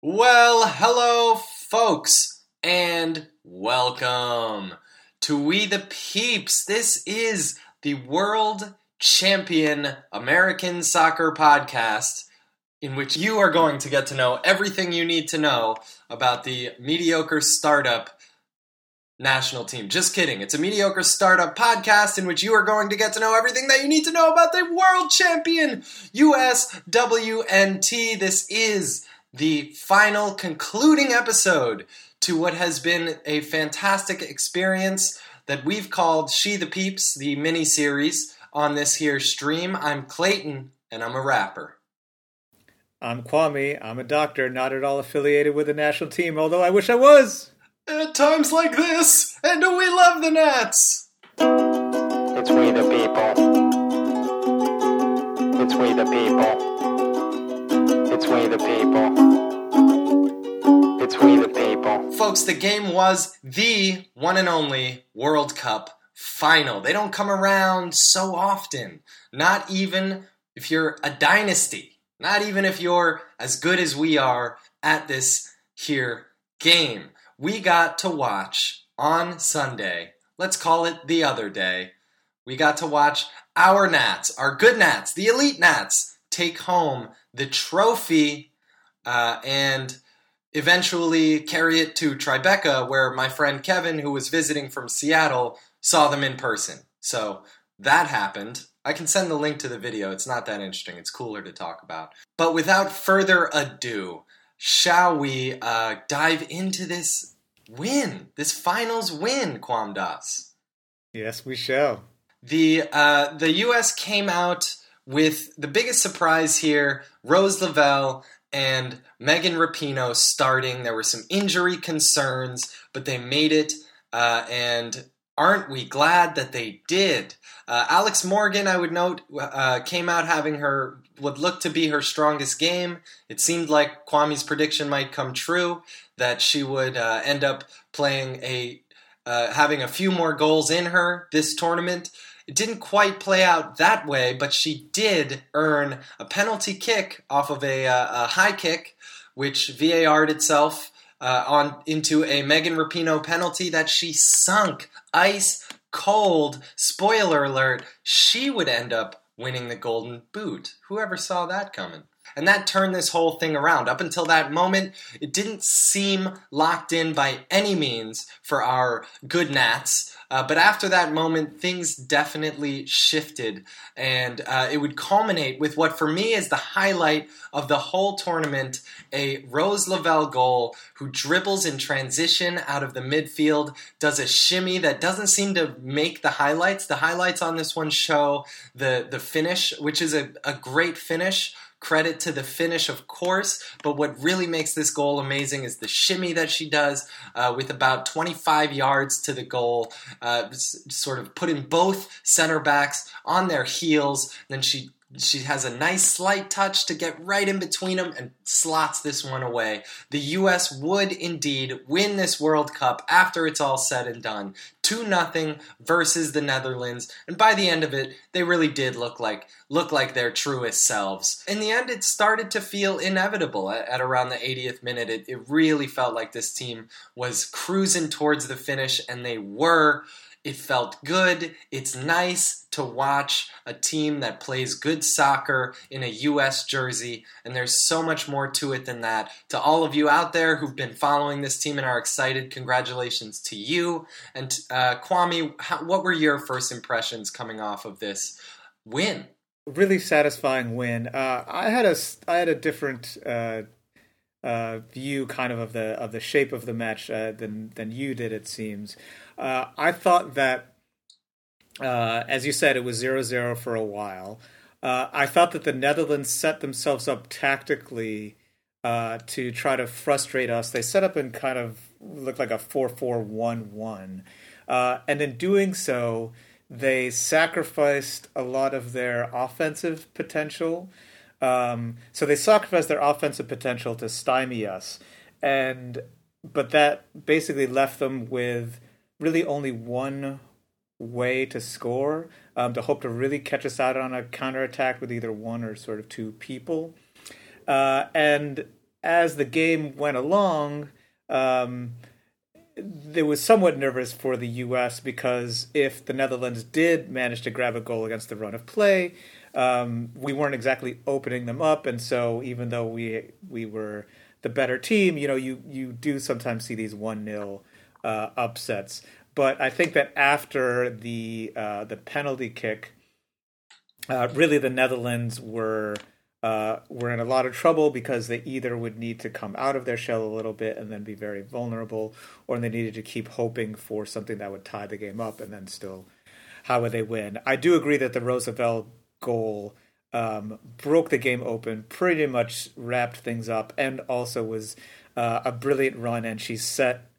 Well, hello, folks, and welcome to We the Peeps. This is the world champion American soccer podcast in which you are going to get to know everything you need to know about the mediocre startup national team. Just kidding. It's a mediocre startup podcast in which you are going to get to know everything that you need to know about the world champion USWNT. This is the final concluding episode to what has been a fantastic experience that we've called She the Peeps, the mini series on this here stream. I'm Clayton, and I'm a rapper. I'm Kwame. I'm a doctor, not at all affiliated with the national team, although I wish I was. At times like this, and we love the Nats. It's we the people. It's we the people. We the people. It's we the people. Folks, the game was the one and only World Cup final. They don't come around so often. Not even if you're a dynasty. Not even if you're as good as we are at this here game. We got to watch on Sunday, let's call it the other day, we got to watch our Nats, our good Nats, the elite Nats, take home the trophy uh, and eventually carry it to Tribeca, where my friend Kevin, who was visiting from Seattle, saw them in person. So that happened. I can send the link to the video. It's not that interesting. It's cooler to talk about. But without further ado, shall we uh, dive into this win, this finals win, Kwam Das? Yes, we shall. The uh, the U.S. came out with the biggest surprise here: Rose Lavelle and Megan Rapinoe starting. There were some injury concerns, but they made it. Uh, and aren't we glad that they did? Uh, Alex Morgan, I would note, uh, came out having her what looked to be her strongest game. It seemed like Kwame's prediction might come true that she would uh, end up playing a uh, having a few more goals in her this tournament. It didn't quite play out that way, but she did earn a penalty kick off of a, uh, a high kick, which VAR'd itself uh, on into a Megan Rapinoe penalty that she sunk ice cold. Spoiler alert: she would end up winning the Golden Boot. Whoever saw that coming? And that turned this whole thing around. Up until that moment, it didn't seem locked in by any means for our good Nats. Uh, but after that moment, things definitely shifted, and uh, it would culminate with what for me is the highlight of the whole tournament a Rose Lavelle goal who dribbles in transition out of the midfield, does a shimmy that doesn't seem to make the highlights. The highlights on this one show the, the finish, which is a, a great finish. Credit to the finish, of course, but what really makes this goal amazing is the shimmy that she does uh, with about 25 yards to the goal, uh, sort of putting both center backs on their heels. Then she she has a nice slight touch to get right in between them and slots this one away. The U.S. would indeed win this World Cup after it's all said and done. 2 nothing versus the Netherlands, and by the end of it, they really did look like look like their truest selves. In the end, it started to feel inevitable at, at around the 80th minute. It, it really felt like this team was cruising towards the finish, and they were. It felt good. It's nice to watch a team that plays good soccer in a U.S. jersey, and there's so much more to it than that. To all of you out there who've been following this team and are excited, congratulations to you. And uh, Kwame, how, what were your first impressions coming off of this win? Really satisfying win. Uh, I had a I had a different. Uh uh, view kind of of the of the shape of the match uh, than than you did. It seems. Uh, I thought that, uh, as you said, it was 0-0 for a while. Uh, I thought that the Netherlands set themselves up tactically uh, to try to frustrate us. They set up in kind of looked like a 4-4-1-1, and in doing so, they sacrificed a lot of their offensive potential. Um, so they sacrificed their offensive potential to stymie us, and but that basically left them with really only one way to score um, to hope to really catch us out on a counterattack with either one or sort of two people. Uh, and as the game went along, um, there was somewhat nervous for the U.S. because if the Netherlands did manage to grab a goal against the run of play, um, we weren't exactly opening them up, and so even though we we were the better team, you know, you you do sometimes see these one 0 uh, upsets. But I think that after the uh, the penalty kick, uh, really the Netherlands were uh, were in a lot of trouble because they either would need to come out of their shell a little bit and then be very vulnerable, or they needed to keep hoping for something that would tie the game up and then still, how would they win? I do agree that the Rose Lavelle goal um, broke the game open, pretty much wrapped things up, and also was uh, a brilliant run. And she set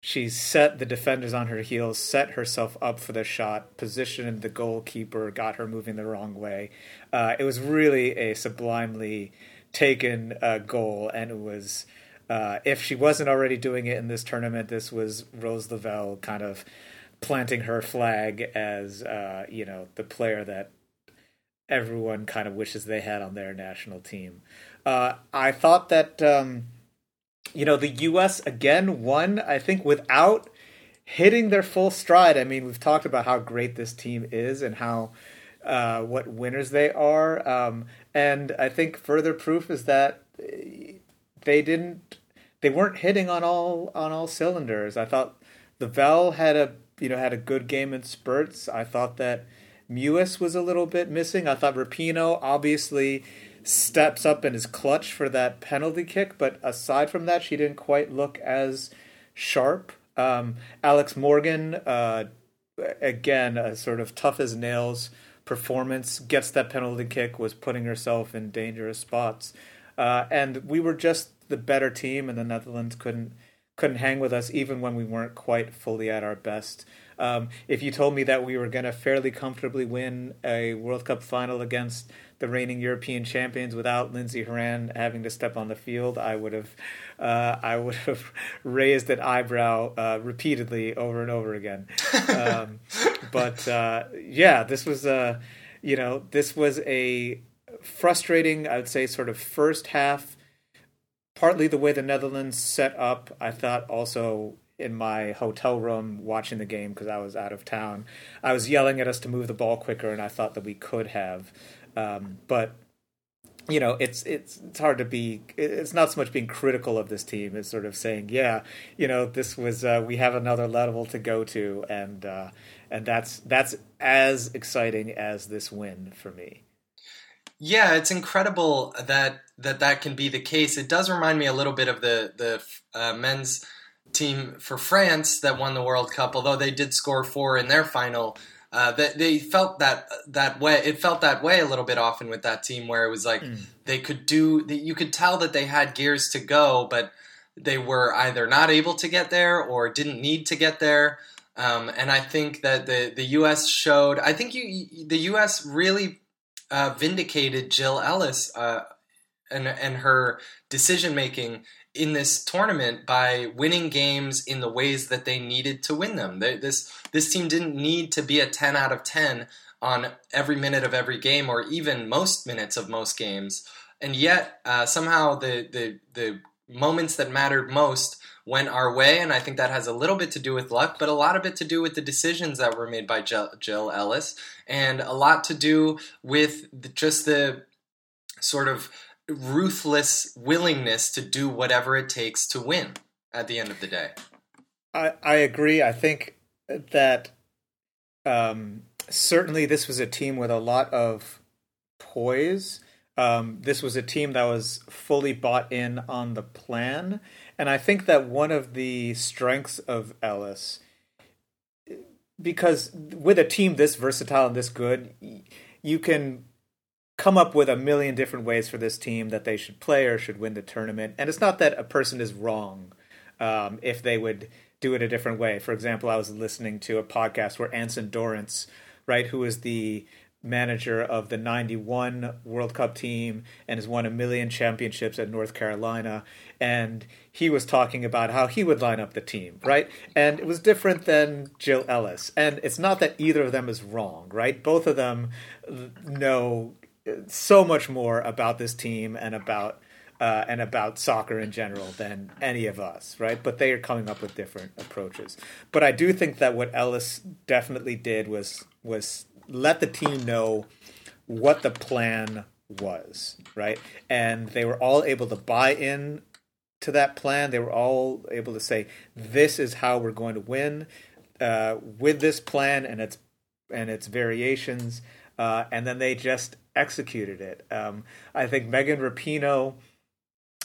she set the defenders on her heels, set herself up for the shot, positioned the goalkeeper, got her moving the wrong way. Uh, it was really a sublimely taken uh, goal, and it was. Uh, if she wasn't already doing it in this tournament, this was Rose Lavelle kind of planting her flag as uh, you know the player that everyone kind of wishes they had on their national team. Uh, I thought that um, you know the U.S. again won. I think without hitting their full stride. I mean, we've talked about how great this team is and how uh, what winners they are, um, and I think further proof is that they didn't. They weren't hitting on all on all cylinders. I thought the Lavelle had a you know had a good game in spurts. I thought that Mewis was a little bit missing. I thought Rapinoe obviously steps up and is clutch for that penalty kick, but aside from that, she didn't quite look as sharp. Um, Alex Morgan, uh, again, a sort of tough as nails performance, gets that penalty kick, was putting herself in dangerous spots. Uh, and we were just the better team, and the Netherlands couldn't couldn't hang with us even when we weren't quite fully at our best. Um, if you told me that we were going to fairly comfortably win a World Cup final against the reigning European champions without Lindsey Horan having to step on the field, I would have, uh, I would have raised an eyebrow uh, repeatedly over and over again. Um, but uh, yeah, this was a, you know, this was a frustrating, I would say, sort of first half. Partly the way the Netherlands set up, I thought also in my hotel room watching the game because I was out of town. I was yelling at us to move the ball quicker, and I thought that we could have. Um, but you know, it's it's it's hard to be. It's not so much being critical of this team. It's sort of saying, yeah, you know, this was uh, we have another level to go to, and uh, and that's that's as exciting as this win for me. Yeah, it's incredible that that that can be the case. It does remind me a little bit of the the uh, men's team for France that won the World Cup, although they did score four in their final. Uh, that they felt that that way. It felt that way a little bit often with that team, where it was like mm. they could do. You could tell that they had gears to go, but they were either not able to get there or didn't need to get there. Um, and I think that the the U.S. showed. I think you the U.S. really uh, vindicated Jill Ellis uh, and and her decision making in this tournament by winning games in the ways that they needed to win them. They, this this team didn't need to be a 10 out of 10 on every minute of every game or even most minutes of most games. And yet uh, somehow the, the the moments that mattered most went our way, and I think that has a little bit to do with luck, but a lot of it to do with the decisions that were made by Jill, Ellis, and a lot to do with the, just the sort of ruthless willingness to do whatever it takes to win at the end of the day. I, I agree. I think that um, certainly this was a team with a lot of poise. Um, this was a team that was fully bought in on the plan. And I think that one of the strengths of Ellis, because with a team this versatile and this good, you can come up with a million different ways for this team that they should play or should win the tournament. And it's not that a person is wrong um, if they would do it a different way. For example, I was listening to a podcast where Anson Dorrance, right, who is the manager of the 91 World Cup team and has won a million championships at North Carolina. And he was talking about how he would line up the team, right? And it was different than Jill Ellis. And it's not that either of them is wrong, right? Both of them know so much more about this team and about uh, and about soccer in general than any of us, right? But they are coming up with different approaches. But I do think that what Ellis definitely did was was let the team know what the plan was, right? And they were all able to buy in to that plan. They were all able to say, "This is how we're going to win uh, with this plan and its and its variations." Uh, and then they just executed it. Um, I think Megan Rapinoe,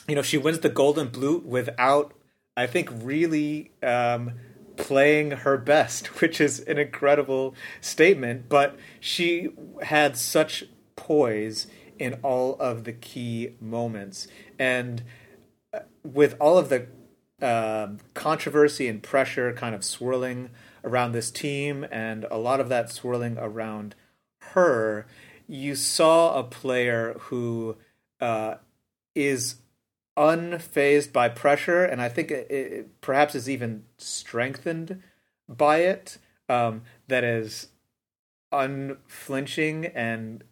you know, she wins the Golden Boot without, I think, really um, playing her best, which is an incredible statement. But she had such poise in all of the key moments, and uh, with all of the uh, controversy and pressure kind of swirling around this team, and a lot of that swirling around her, you saw a player who uh, is unfazed by pressure, and I think it, it perhaps is even strengthened by it. Um, that is unflinching and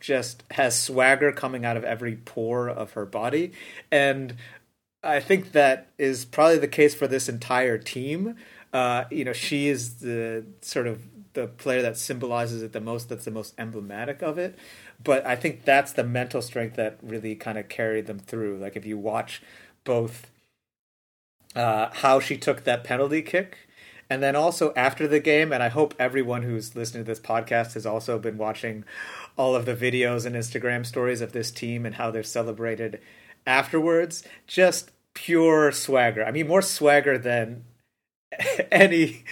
just has swagger coming out of every pore of her body, and I think that is probably the case for this entire team. Uh, you know, she is the sort of the player that symbolizes it the most that's the most emblematic of it. But i think that's the mental strength that really kind of carried them through. Like if you watch both uh, how she took that penalty kick and then also after the game and i hope everyone who's listening to this podcast has also been watching all of the videos and instagram stories of this team and how they're celebrated afterwards just pure swagger. I mean more swagger than any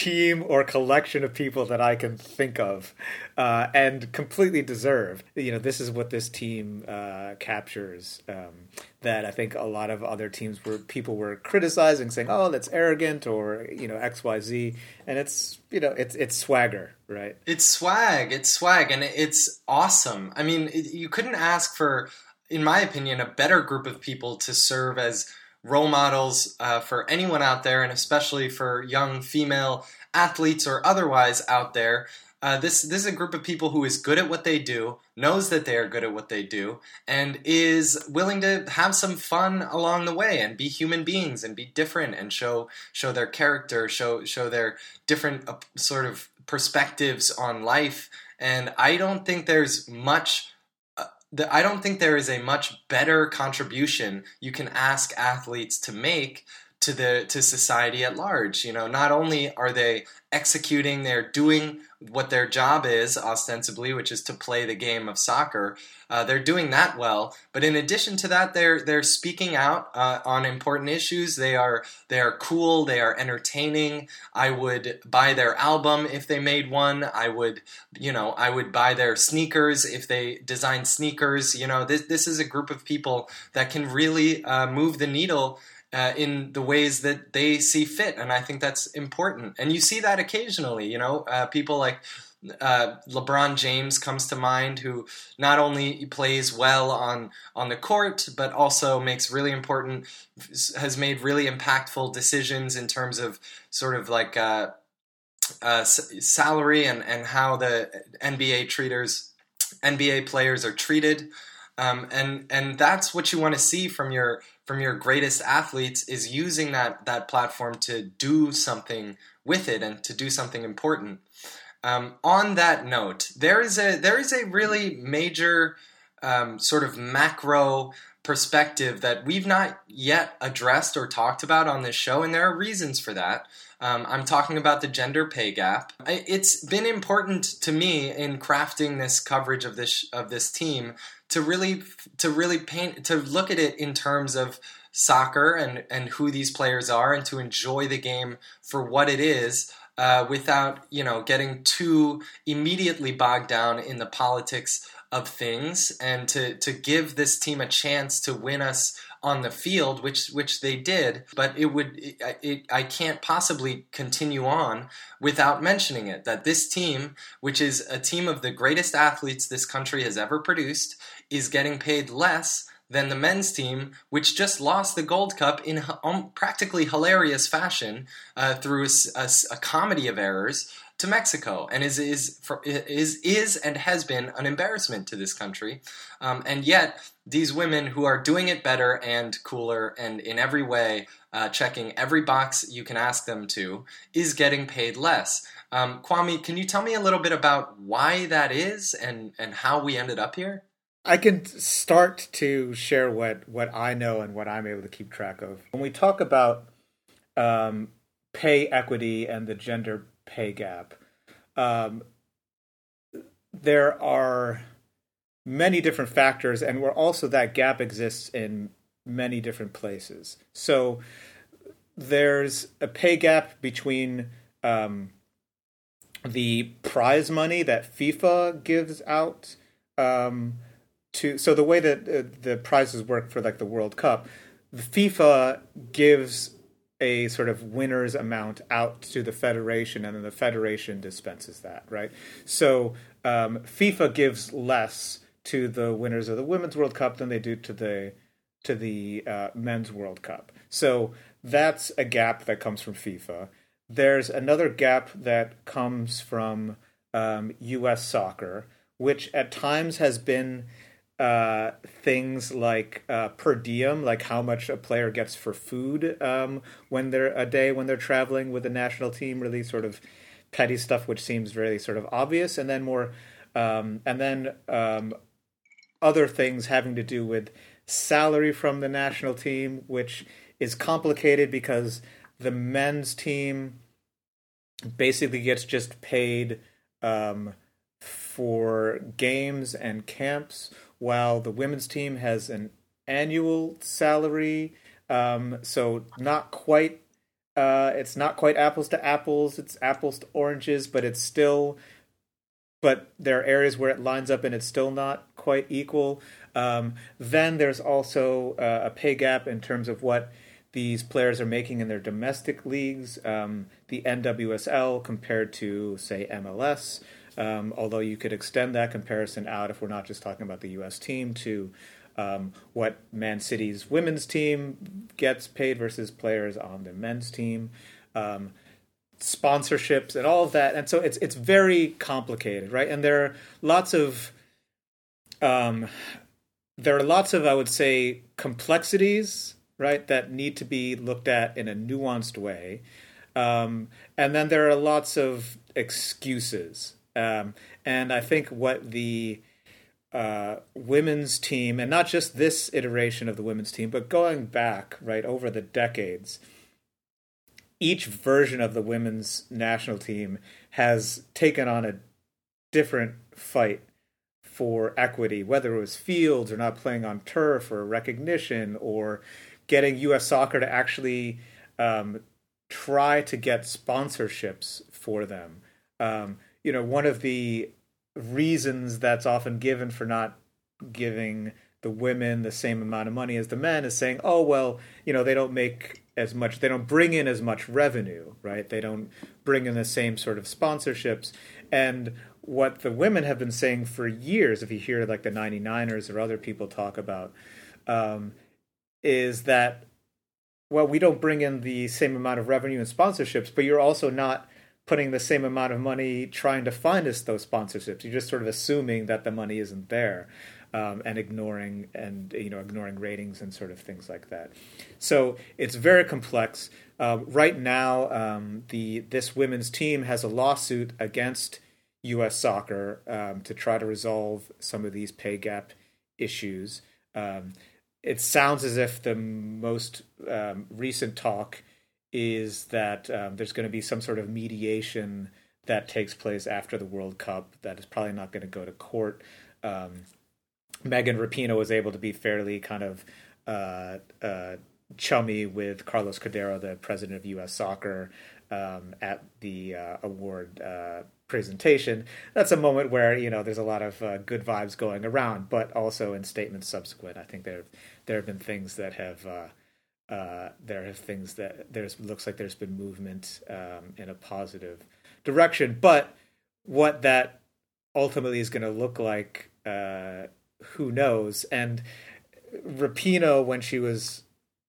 team or collection of people that I can think of, uh, and completely deserve. You know, this is what this team uh, captures. Um, that I think a lot of other teams were people were criticizing, saying, "Oh, that's arrogant," or you know, X, Y, Z, and it's you know, it's it's swagger, right? It's swag. It's swag, and it's awesome. I mean, it, you couldn't ask for, in my opinion, a better group of people to serve as role models uh, for anyone out there, and especially for young female athletes or otherwise out there. Uh, this this is a group of people who is good at what they do, knows that they are good at what they do, and is willing to have some fun along the way and be human beings and be different and show show their character, show show their different uh, sort of perspectives on life. And I don't think there's much the, I don't think there is a much better contribution you can ask athletes to make to the to society at large. You know, not only are they executing, they're doing what their job is ostensibly, which is to play the game of soccer. Uh, they're doing that well, but in addition to that, they're they're speaking out uh, on important issues. They are they are cool. They are entertaining. I would buy their album if they made one. I would you know I would buy their sneakers if they design sneakers. You know this this is a group of people that can really uh, move the needle uh, in the ways that they see fit, and I think that's important. And you see that occasionally. You know, uh, people like uh, LeBron James comes to mind, who not only plays well on on the court, but also makes really important, has made really impactful decisions in terms of sort of like uh, uh, salary and and how the NBA treaters, NBA players are treated. Um, and and that's what you want to see from your from your greatest athletes is using that that platform to do something with it and to do something important. Um, on that note, there is a there is a really major um, sort of macro perspective that we've not yet addressed or talked about on this show, and there are reasons for that. Um, I'm talking about the gender pay gap. It's been important to me in crafting this coverage of this of this team to really to really paint to look at it in terms of soccer and and who these players are and to enjoy the game for what it is uh, without you know getting too immediately bogged down in the politics of things and to to give this team a chance to win us on the field, which which they did. But it would it, it, I can't possibly continue on without mentioning it that this team, which is a team of the greatest athletes this country has ever produced, is getting paid less than the men's team, which just lost the Gold Cup in um, practically hilarious fashion uh, through a, a, a, comedy of errors to Mexico and is is for, is is and has been an embarrassment to this country. Um, and yet, these women who are doing it better and cooler and in every way uh, checking every box you can ask them to is getting paid less. Um, Kwame, can you tell me a little bit about why that is and and how we ended up here? I can start to share what what I know and what I'm able to keep track of. When we talk about um, pay equity and the gender pay gap, um, there are many different factors, and where also that gap exists in many different places. So there's a pay gap between um, the prize money that FIFA gives out. Um, to so the way that uh, the prizes work for like the World Cup, the FIFA gives a sort of winners amount out to the federation, and then the federation dispenses that, right? So um, FIFA gives less to the winners of the Women's World Cup than they do to the to the uh, Men's World Cup. So that's a gap that comes from FIFA. There's another gap that comes from um, U.S. soccer, which at times has been uh, things like uh, per diem, like how much a player gets for food um, when they're a day when they're traveling with the national team. Really, sort of petty stuff, which seems really sort of obvious, and then more, um, and then um, other things having to do with salary from the national team, which is complicated because the men's team basically gets just paid um, for games and camps while the women's team has an annual salary. Um, so not quite. Uh, it's not quite apples to apples. It's apples to oranges, but it's still. But there are areas where it lines up, and it's still not quite equal. Um, then there's also uh, a pay gap in terms of what these players are making in their domestic leagues, um, the NWSL compared to, say, MLS. Um, although you could extend that comparison out if we're not just talking about the U.S. team to um, what Man City's women's team gets paid versus players on the men's team, um, sponsorships and all of that, and so it's it's very complicated, right? And there are lots of um, there are lots of I would say complexities, right, that need to be looked at in a nuanced way, um, and then there are lots of excuses um, and I think what the uh, women's team, and not just this iteration of the women's team, but going back right over the decades, each version of the women's national team has taken on a different fight for equity, whether it was fields or not playing on turf or recognition or getting U.S. soccer to actually um, try to get sponsorships for them. Um, you know, one of the reasons that's often given for not giving the women the same amount of money as the men is saying, oh, well, you know, they don't make as much, they don't bring in as much revenue, right? They don't bring in the same sort of sponsorships. And what the women have been saying for years, if you hear like the 99ers or other people talk about, um, is that, well, we don't bring in the same amount of revenue and sponsorships, but you're also not putting the same amount of money trying to find us those sponsorships. You're just sort of assuming that the money isn't there. Um, and ignoring and you know ignoring ratings and sort of things like that. So it's very complex. Uh, right now, um, the this women's team has a lawsuit against U.S. Soccer um, to try to resolve some of these pay gap issues. Um, it sounds as if the most um, recent talk is that um, there's going to be some sort of mediation that takes place after the World Cup that is probably not going to go to court. Um, Megan Rapinoe was able to be fairly kind of uh, uh, chummy with Carlos Cordeiro, the president of U.S. Soccer, um, at the uh, award uh, presentation. That's a moment where you know there's a lot of uh, good vibes going around, but also in statements subsequent, I think there there have been things that have uh, there are things that there's looks like there's been movement um, in a positive direction. But what that ultimately is going to look like, uh, who knows? And Rapinoe, when she was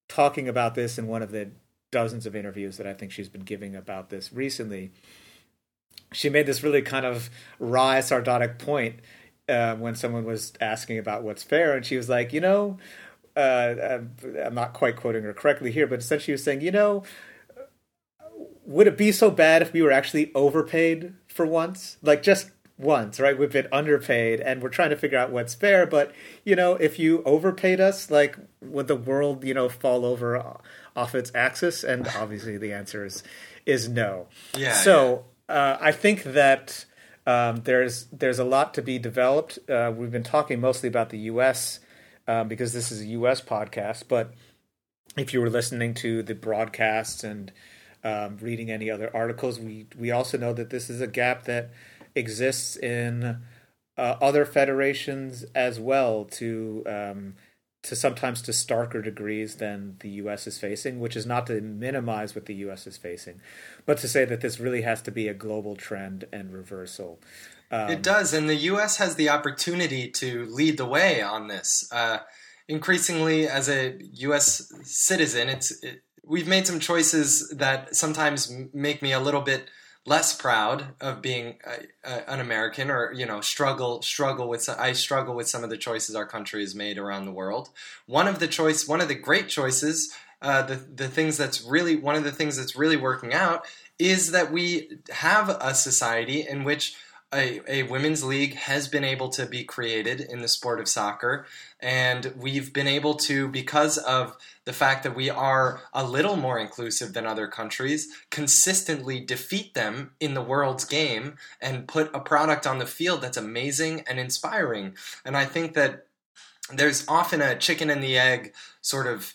talking about this in one of the dozens of interviews that I think she's been giving about this recently, she made this really kind of wry, sardonic point uh, when someone was asking about what's fair, and she was like, you know, uh, I'm not quite quoting her correctly here, but essentially she was saying, you know, would it be so bad if we were actually overpaid for once? Like just once, right? We've been underpaid and we're trying to figure out what's fair, but you know, if you overpaid us, like would the world, you know, fall over off its axis? And obviously the answer is is no. Yeah. So uh, I think that um, there's there's a lot to be developed. Uh, we've been talking mostly about the U.S. Um, because this is a U.S. podcast, but if you were listening to the broadcasts and um, reading any other articles, we we also know that this is a gap that exists in uh, other federations as well. To um, to sometimes to starker degrees than the U.S. is facing, which is not to minimize what the U.S. is facing, but to say that this really has to be a global trend and reversal. Um, it does, and the U.S. has the opportunity to lead the way on this. Uh, increasingly, as a U.S. citizen, it's it, we've made some choices that sometimes make me a little bit less proud of being an American, or you know, struggle struggle with. I struggle with some of the choices our country has made around the world. One of the choice, one of the great choices, uh, the the things that's really one of the things that's really working out is that we have a society in which a, a, women's league has been able to be created in the sport of soccer. And we've been able to, because of the fact that we are a little more inclusive than other countries, consistently defeat them in the world's game and put a product on the field that's amazing and inspiring. And I think that there's often a chicken and the egg sort of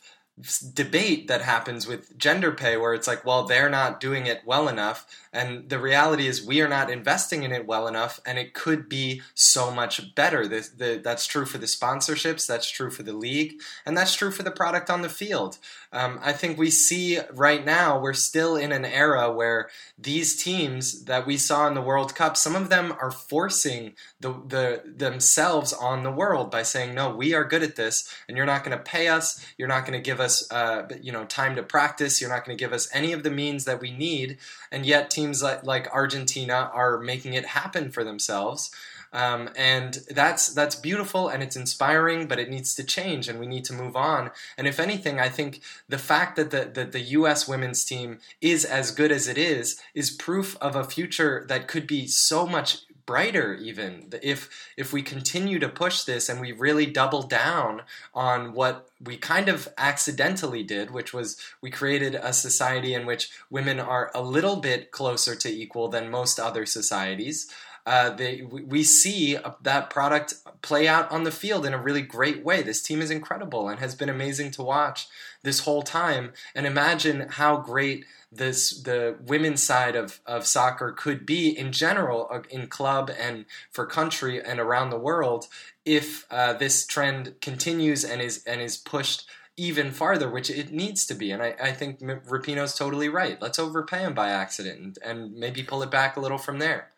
debate that happens with gender pay where it's like well they're not doing it well enough and the reality is we are not investing in it well enough and it could be so much better. The, the, that's true for the sponsorships that's true for the league and that's true for the product on the field. Um, i think we see right now we're still in an era where these teams that we saw in the world cup some of them are forcing the, the themselves on the world by saying no we are good at this and you're not going to pay us you're not going to give us us, uh, you know, time to practice. You're not going to give us any of the means that we need, and yet teams like, like Argentina are making it happen for themselves. Um, and that's that's beautiful and it's inspiring, but it needs to change and we need to move on. And if anything, I think the fact that the, that the U.S. women's team is as good as it is is proof of a future that could be so much brighter even if if we continue to push this and we really double down on what we kind of accidentally did which was we created a society in which women are a little bit closer to equal than most other societies uh, they, we see that product play out on the field in a really great way. This team is incredible and has been amazing to watch this whole time. And imagine how great this the women's side of, of soccer could be in general in club and for country and around the world if uh, this trend continues and is and is pushed even farther, which it needs to be. And I, I think Rapinoe's totally right. Let's overpay him by accident and, and maybe pull it back a little from there.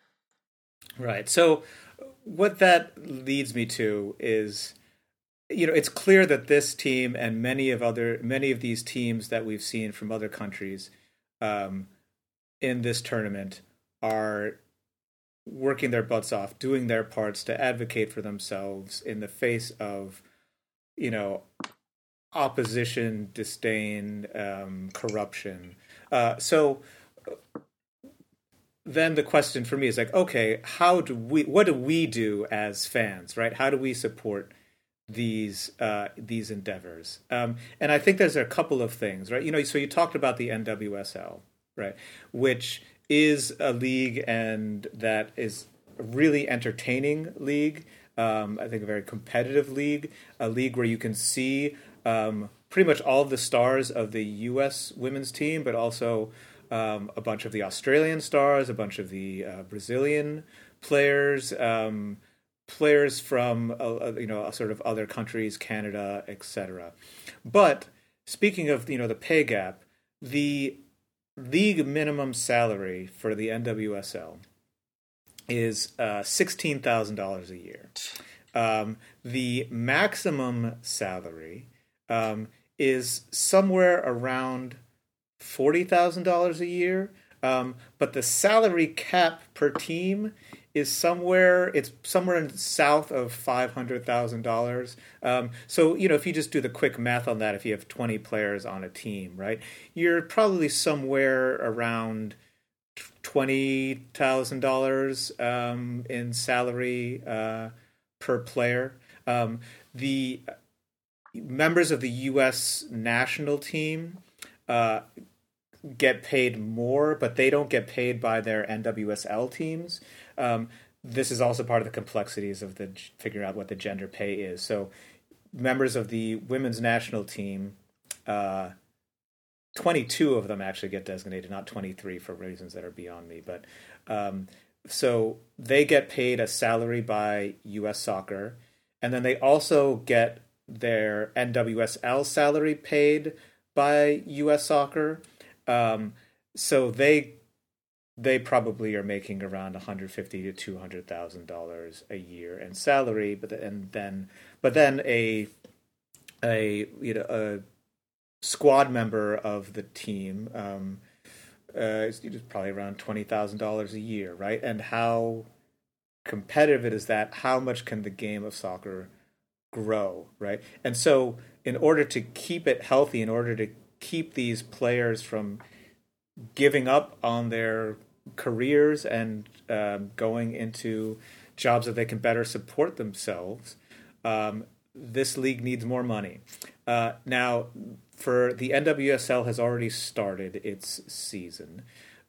Right. So what that leads me to is you know it's clear that this team and many of other many of these teams that we've seen from other countries um, in this tournament are working their butts off, doing their parts to advocate for themselves in the face of, you know, opposition, disdain, um, corruption. Uh, so then the question for me is like, okay, how do we? What do we do as fans, right? How do we support? These uh, these endeavors. Um, and I think there's a couple of things, right? You know, so you talked about the NWSL, right, which is a league and that is a really entertaining league. Um, I think a very competitive league, a league where you can see um, pretty much all of the stars of the U.S. women's team, but also um, a bunch of the Australian stars, a bunch of the uh, Brazilian players. Um, players from uh, uh, you know sort of other countries, Canada, etc. But speaking of you know the pay gap, the league minimum salary for the NWSL is uh, sixteen thousand dollars a year. Um, the maximum salary um, is somewhere around forty thousand dollars a year. Um, but the salary cap per team is somewhere it's somewhere in south of five hundred thousand um, dollars. So you know if you just do the quick math on that, if you have twenty players on a team, right, you're probably somewhere around twenty thousand um, dollars in salary uh, per player. Um, the members of the U.S. national team uh, get paid more, but they don't get paid by their NWSL teams. Um, this is also part of the complexities of the figuring out what the gender pay is. So, members of the women's national team, uh, 22 of them actually get designated, not 23 for reasons that are beyond me. But um, so they get paid a salary by U.S. Soccer, and then they also get their NWSL salary paid by U.S. Soccer. Um, so they they probably are making around 150 to 200 thousand dollars a year in salary, but and then but then a a you know a squad member of the team um, uh, is probably around twenty thousand dollars a year, right? And how competitive it is that? How much can the game of soccer grow, right? And so, in order to keep it healthy, in order to keep these players from giving up on their careers and um, going into jobs that they can better support themselves, um, this league needs more money. Uh, now, for the NWSL has already started its season.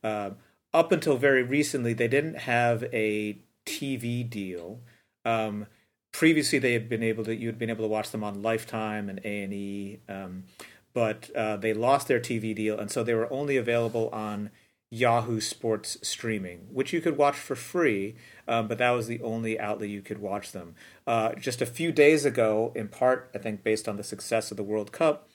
Uh, up until very recently, they didn't have a TV deal. Um, previously they had been able to you had been able to watch them on Lifetime and A and E, um, but uh, they lost their TV deal, and so they were only available on Yahoo Sports streaming, which you could watch for free, um, but that was the only outlet you could watch them. Uh, just a few days ago, in part, I think, based on the success of the World Cup,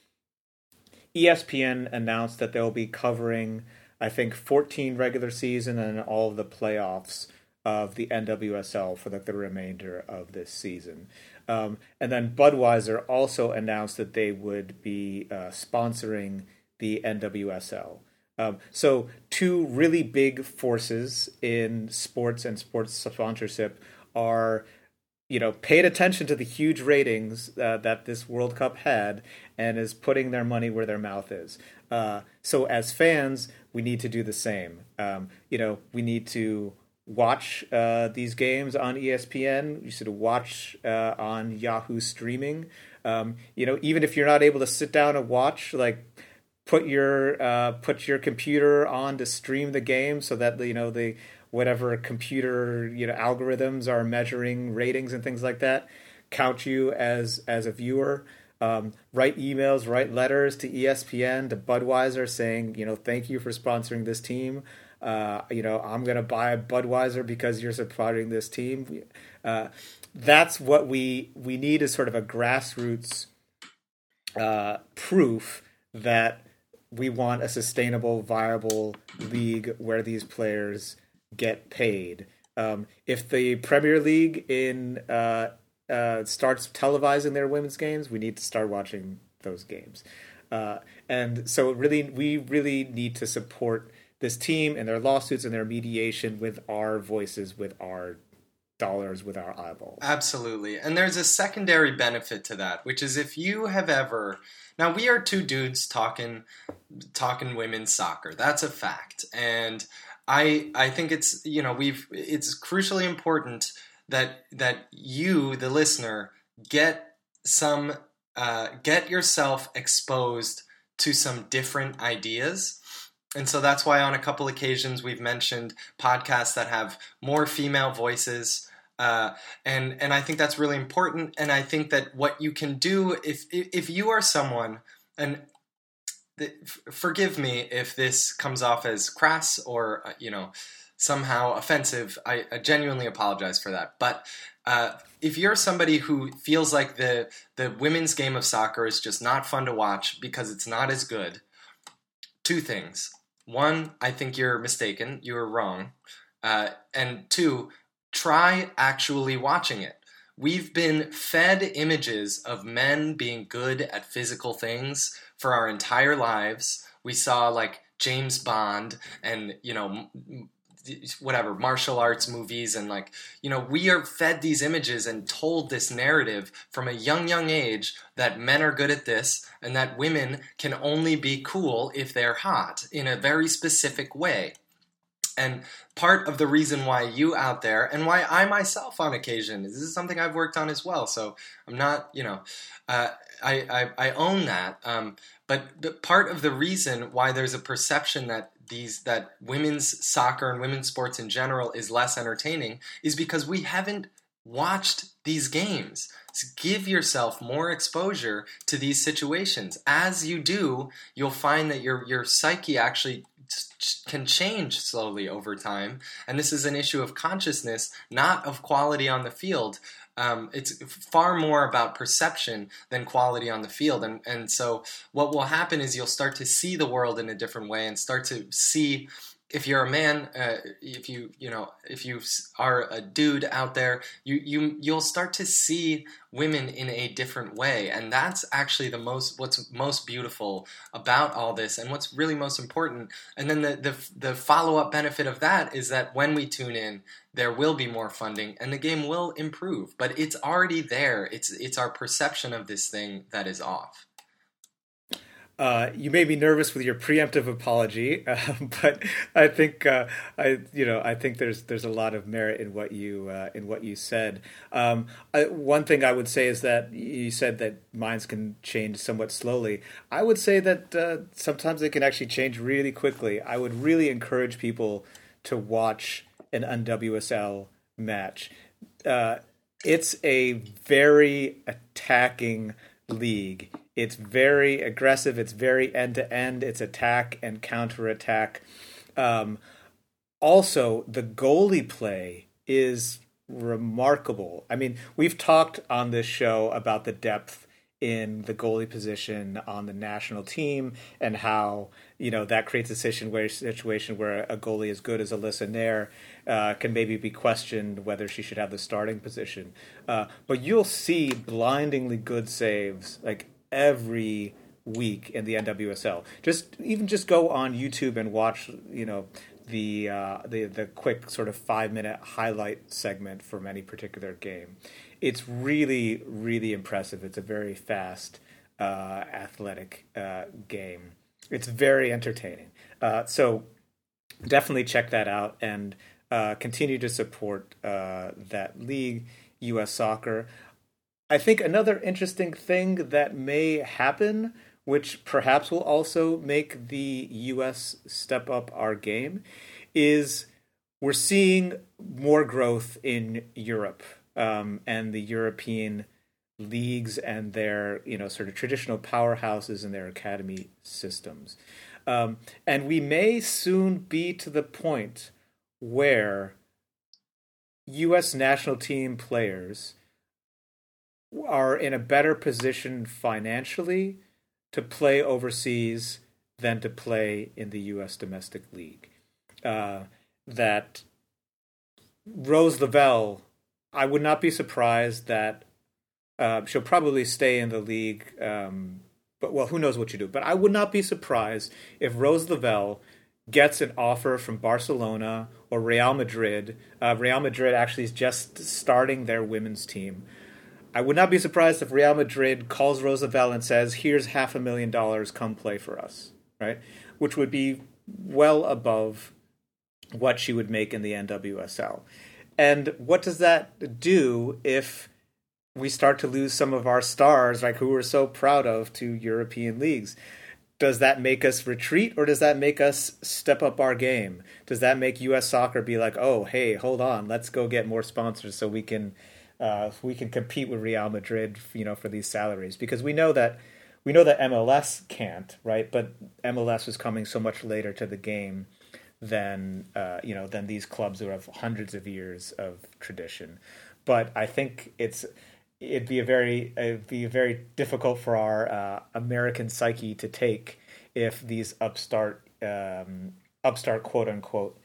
ESPN announced that they'll be covering, I think, 14 regular season and all of the playoffs of the NWSL for the, the remainder of this season. Um, and then Budweiser also announced that they would be uh, sponsoring the NWSL. Um, so, two really big forces in sports and sports sponsorship are, you know, paid attention to the huge ratings uh, that this World Cup had and is putting their money where their mouth is. Uh, so, as fans, we need to do the same. Um, you know, we need to watch uh, these games on ESPN. You should watch uh, on Yahoo streaming. Um, you know, even if you're not able to sit down and watch, like put your uh, put your computer on to stream the game so that you know the whatever computer you know algorithms are measuring ratings and things like that count you as as a viewer. Um, write emails, write letters to ESPN, to Budweiser, saying, you know, thank you for sponsoring this team uh, you know, I'm going to buy a Budweiser because you're supporting this team. Uh, that's what we we need is sort of a grassroots uh, proof that we want a sustainable, viable league where these players get paid. Um, if the Premier League in uh, uh, starts televising their women's games, we need to start watching those games. Uh, and so, really, we really need to support this team and their lawsuits and their mediation with our voices, with our dollars, with our eyeballs. Absolutely. And there's a secondary benefit to that, which is if you have ever now we are two dudes talking talking women's soccer. That's a fact. And I I think it's you know, we've it's crucially important that that you, the listener, get some uh, get yourself exposed to some different ideas and so that's why on a couple occasions we've mentioned podcasts that have more female voices. Uh, and and I think that's really important. And I think that what you can do if if you are someone and the, forgive me if this comes off as crass or uh, you know somehow offensive. I, I genuinely apologize for that. But uh, if you're somebody who feels like the the women's game of soccer is just not fun to watch because it's not as good, two things. One, I think you're mistaken. You're wrong. Uh, and two, try actually watching it. We've been fed images of men being good at physical things for our entire lives. We saw like James Bond and you know whatever martial arts movies and like you know we are fed these images and told this narrative from a young young age that men are good at this and that women can only be cool if they're hot in a very specific way and part of the reason why you out there and why I myself on occasion this is something I've worked on as well. So I'm not, you know, uh, I, I, I own that. Um, but the part of the reason why there's a perception that these that women's soccer and women's sports in general is less entertaining is because we haven't watched these games. So give yourself more exposure to these situations. As you do, you'll find that your your psyche actually can change slowly over time. And this is an issue of consciousness, not of quality on the field. Um, it's far more about perception than quality on the field. And, and so, what will happen is you'll start to see the world in a different way and start to see if you're a man, uh, if you you know if you are a dude out there, you you you'll start to see women in a different way, and that's actually the most what's most beautiful about all this, and what's really most important. And then the the, the follow up benefit of that is that when we tune in, there will be more funding, and the game will improve. But it's already there. It's it's our perception of this thing that is off. Uh, you made me nervous with your preemptive apology, uh, but I think uh, I, you know, I think there's there's a lot of merit in what you uh, in what you said. Um, I, one thing I would say is that you said that minds can change somewhat slowly. I would say that uh, sometimes they can actually change really quickly. I would really encourage people to watch an NWSL match. Uh, it's a very attacking league it's very aggressive. It's very end to end. It's attack and counter attack. Um, also, the goalie play is remarkable. I mean, we've talked on this show about the depth in the goalie position on the national team and how you know that creates a situation where situation where a goalie as good as Alyssa Naeher uh, can maybe be questioned whether she should have the starting position. Uh, but you'll see blindingly good saves like every week in the NWSL. Just even just go on YouTube and watch, you know, the uh, the the quick sort of five minute highlight segment from any particular game. It's really really impressive. It's a very fast, uh, athletic uh, game. It's very entertaining. Uh, so definitely check that out and uh, continue to support uh, that league, U.S. Soccer. I think another interesting thing that may happen, which perhaps will also make the US step up our game, is we're seeing more growth in Europe um, and the European leagues and their you know sort of traditional powerhouses and their academy systems. Um, and we may soon be to the point where U.S. national team players are in a better position financially to play overseas than to play in the U.S. domestic league. Uh, that Rose Lavelle, I would not be surprised that uh, she'll probably stay in the league. Um, but well, who knows what you do? But I would not be surprised if Rose Lavelle gets an offer from Barcelona or Real Madrid. Uh, Real Madrid actually is just starting their women's team. I would not be surprised if Real Madrid calls Rose Lavelle and says, "Here's half a million dollars, come play for us," right? Which would be well above what she would make in the NWSL. And what does that do if we start to lose some of our stars, like who we're so proud of, to European leagues? Does that make us retreat or does that make us step up our game? Does that make US soccer be like, oh, hey, hold on, let's go get more sponsors so we can uh, we can compete with Real Madrid, you know, for these salaries because we know that we know that MLS can't, right? But MLS is coming so much later to the game than uh, you know than these clubs who have hundreds of years of tradition. But I think it's it'd be a very it'd be very difficult for our uh, American psyche to take if these upstart um, upstart quote unquote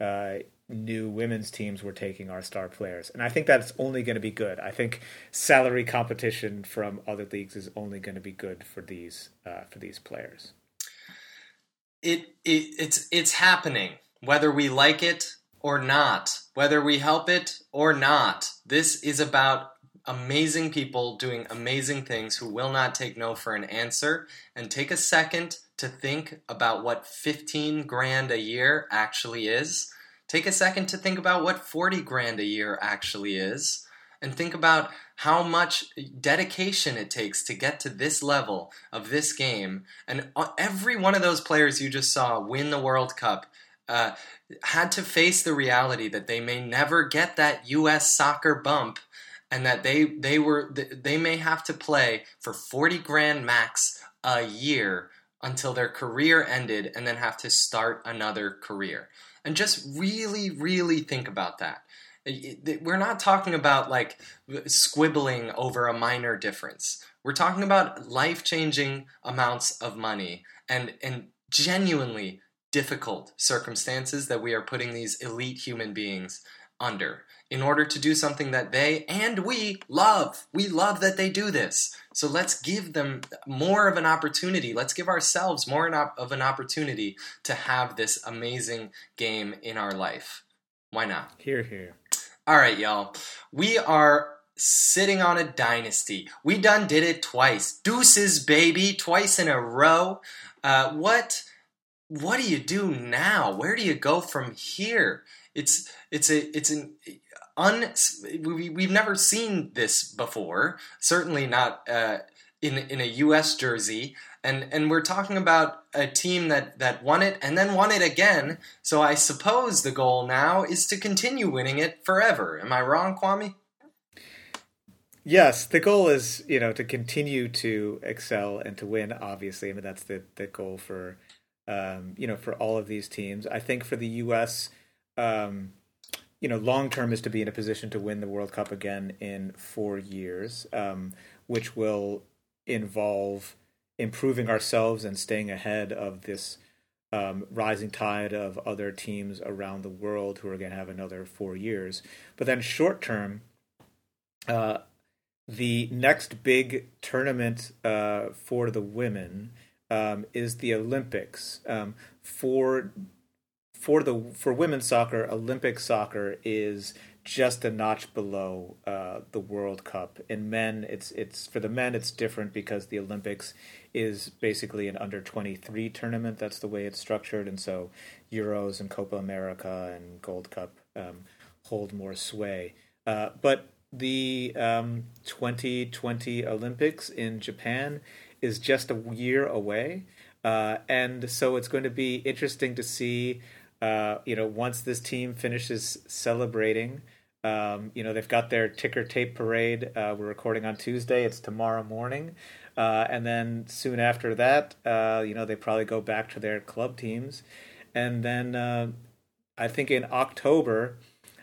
uh, new women's teams were taking our star players. And I think that's only going to be good. I think salary competition from other leagues is only going to be good for these uh, for these players. it, it it's it's happening whether we like it or not, whether we help it or not. This is about amazing people doing amazing things who will not take no for an answer and take a second to think about what 15 grand a year actually is. Take a second to think about what 40 grand a year actually is. And think about how much dedication it takes to get to this level of this game. And every one of those players you just saw win the World Cup uh, had to face the reality that they may never get that U.S. soccer bump and that they they were they may have to play for 40 grand max a year until their career ended and then have to start another career. And just really really think about that. We're not talking about like squibbling over a minor difference. We're talking about life-changing amounts of money and and genuinely difficult circumstances that we are putting these elite human beings under in order to do something that they and we love. We love that they do this. So let's give them more of an opportunity. Let's give ourselves more of an opportunity to have this amazing game in our life. Why not? Here, here. All right, y'all. We are sitting on a dynasty. We done did it twice. Deuces, baby, twice in a row. Uh, what? What do you do now? Where do you go from here? It's it's a it's an un we, we've never seen this before. Certainly not uh, in in a U.S. jersey, and and we're talking about a team that that won it and then won it again. So I suppose the goal now is to continue winning it forever. Am I wrong, Kwame? Yes, the goal is you know to continue to excel and to win. Obviously, I mean that's the the goal for um, you know for all of these teams. I think for the U.S. Um, you know, long term is to be in a position to win the World Cup again in four years, um, which will involve improving ourselves and staying ahead of this um, rising tide of other teams around the world who are going to have another four years. But then, short term, uh, the next big tournament uh, for the women um, is the Olympics. Um, for for the for women's soccer, Olympic soccer is just a notch below uh, the World Cup. In men, it's it's for the men it's different because the Olympics is basically an under twenty three tournament. That's the way it's structured, and so Euros and Copa America and Gold Cup um, hold more sway. Uh, but the um, 2020 Olympics in Japan is just a year away. Uh, and so it's going to be interesting to see uh, you know, once this team finishes celebrating, um, you know, they've got their ticker tape parade. Uh, we're recording on Tuesday. It's tomorrow morning. Uh, and then soon after that, uh, you know, they probably go back to their club teams. And then uh, I think in October,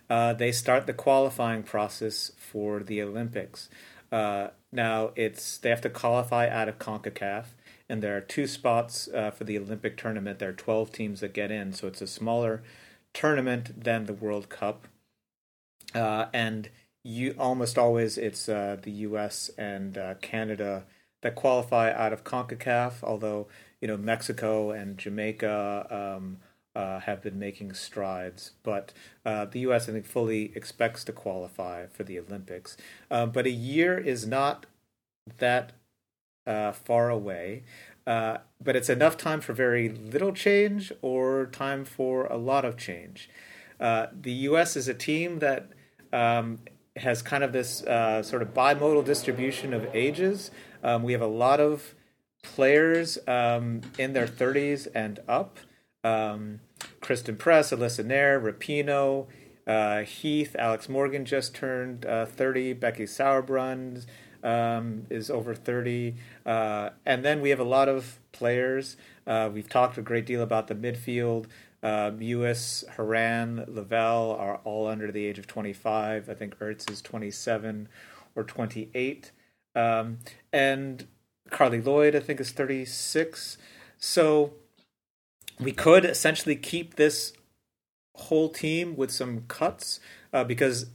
they start the qualifying process for the Olympics. now, it's they have to qualify out of CONCACAF and there are two spots uh, for the Olympic tournament. There are 12 teams that get in, so it's a smaller tournament than the World Cup. Uh, and you almost always it's uh, the U.S. and uh, Canada that qualify out of CONCACAF. Although you know Mexico and Jamaica um, uh, have been making strides, but uh, the U.S. I think fully expects to qualify for the Olympics. but a year is not that uh, far away. Uh, but it's enough time for very little change or time for a lot of change. Uh, the U.S. is a team that um, has kind of this uh, sort of bimodal distribution of ages. Um, we have a lot of players um, in their 30s and up. Um, Christen Press, Alyssa Naeher, Rapinoe, uh, Heath, Alex Morgan just turned uh, 30, Becky Sauerbrunn, um, is over 30. Uh, and then we have a lot of players. Uh, we've talked a great deal about the midfield. Uh, Mewis, Horan, Lavelle are all under the age of 25. I think Ertz is 27 or 28. Um, and Carli Lloyd, I think, is 36. So we could essentially keep this whole team with some cuts uh, because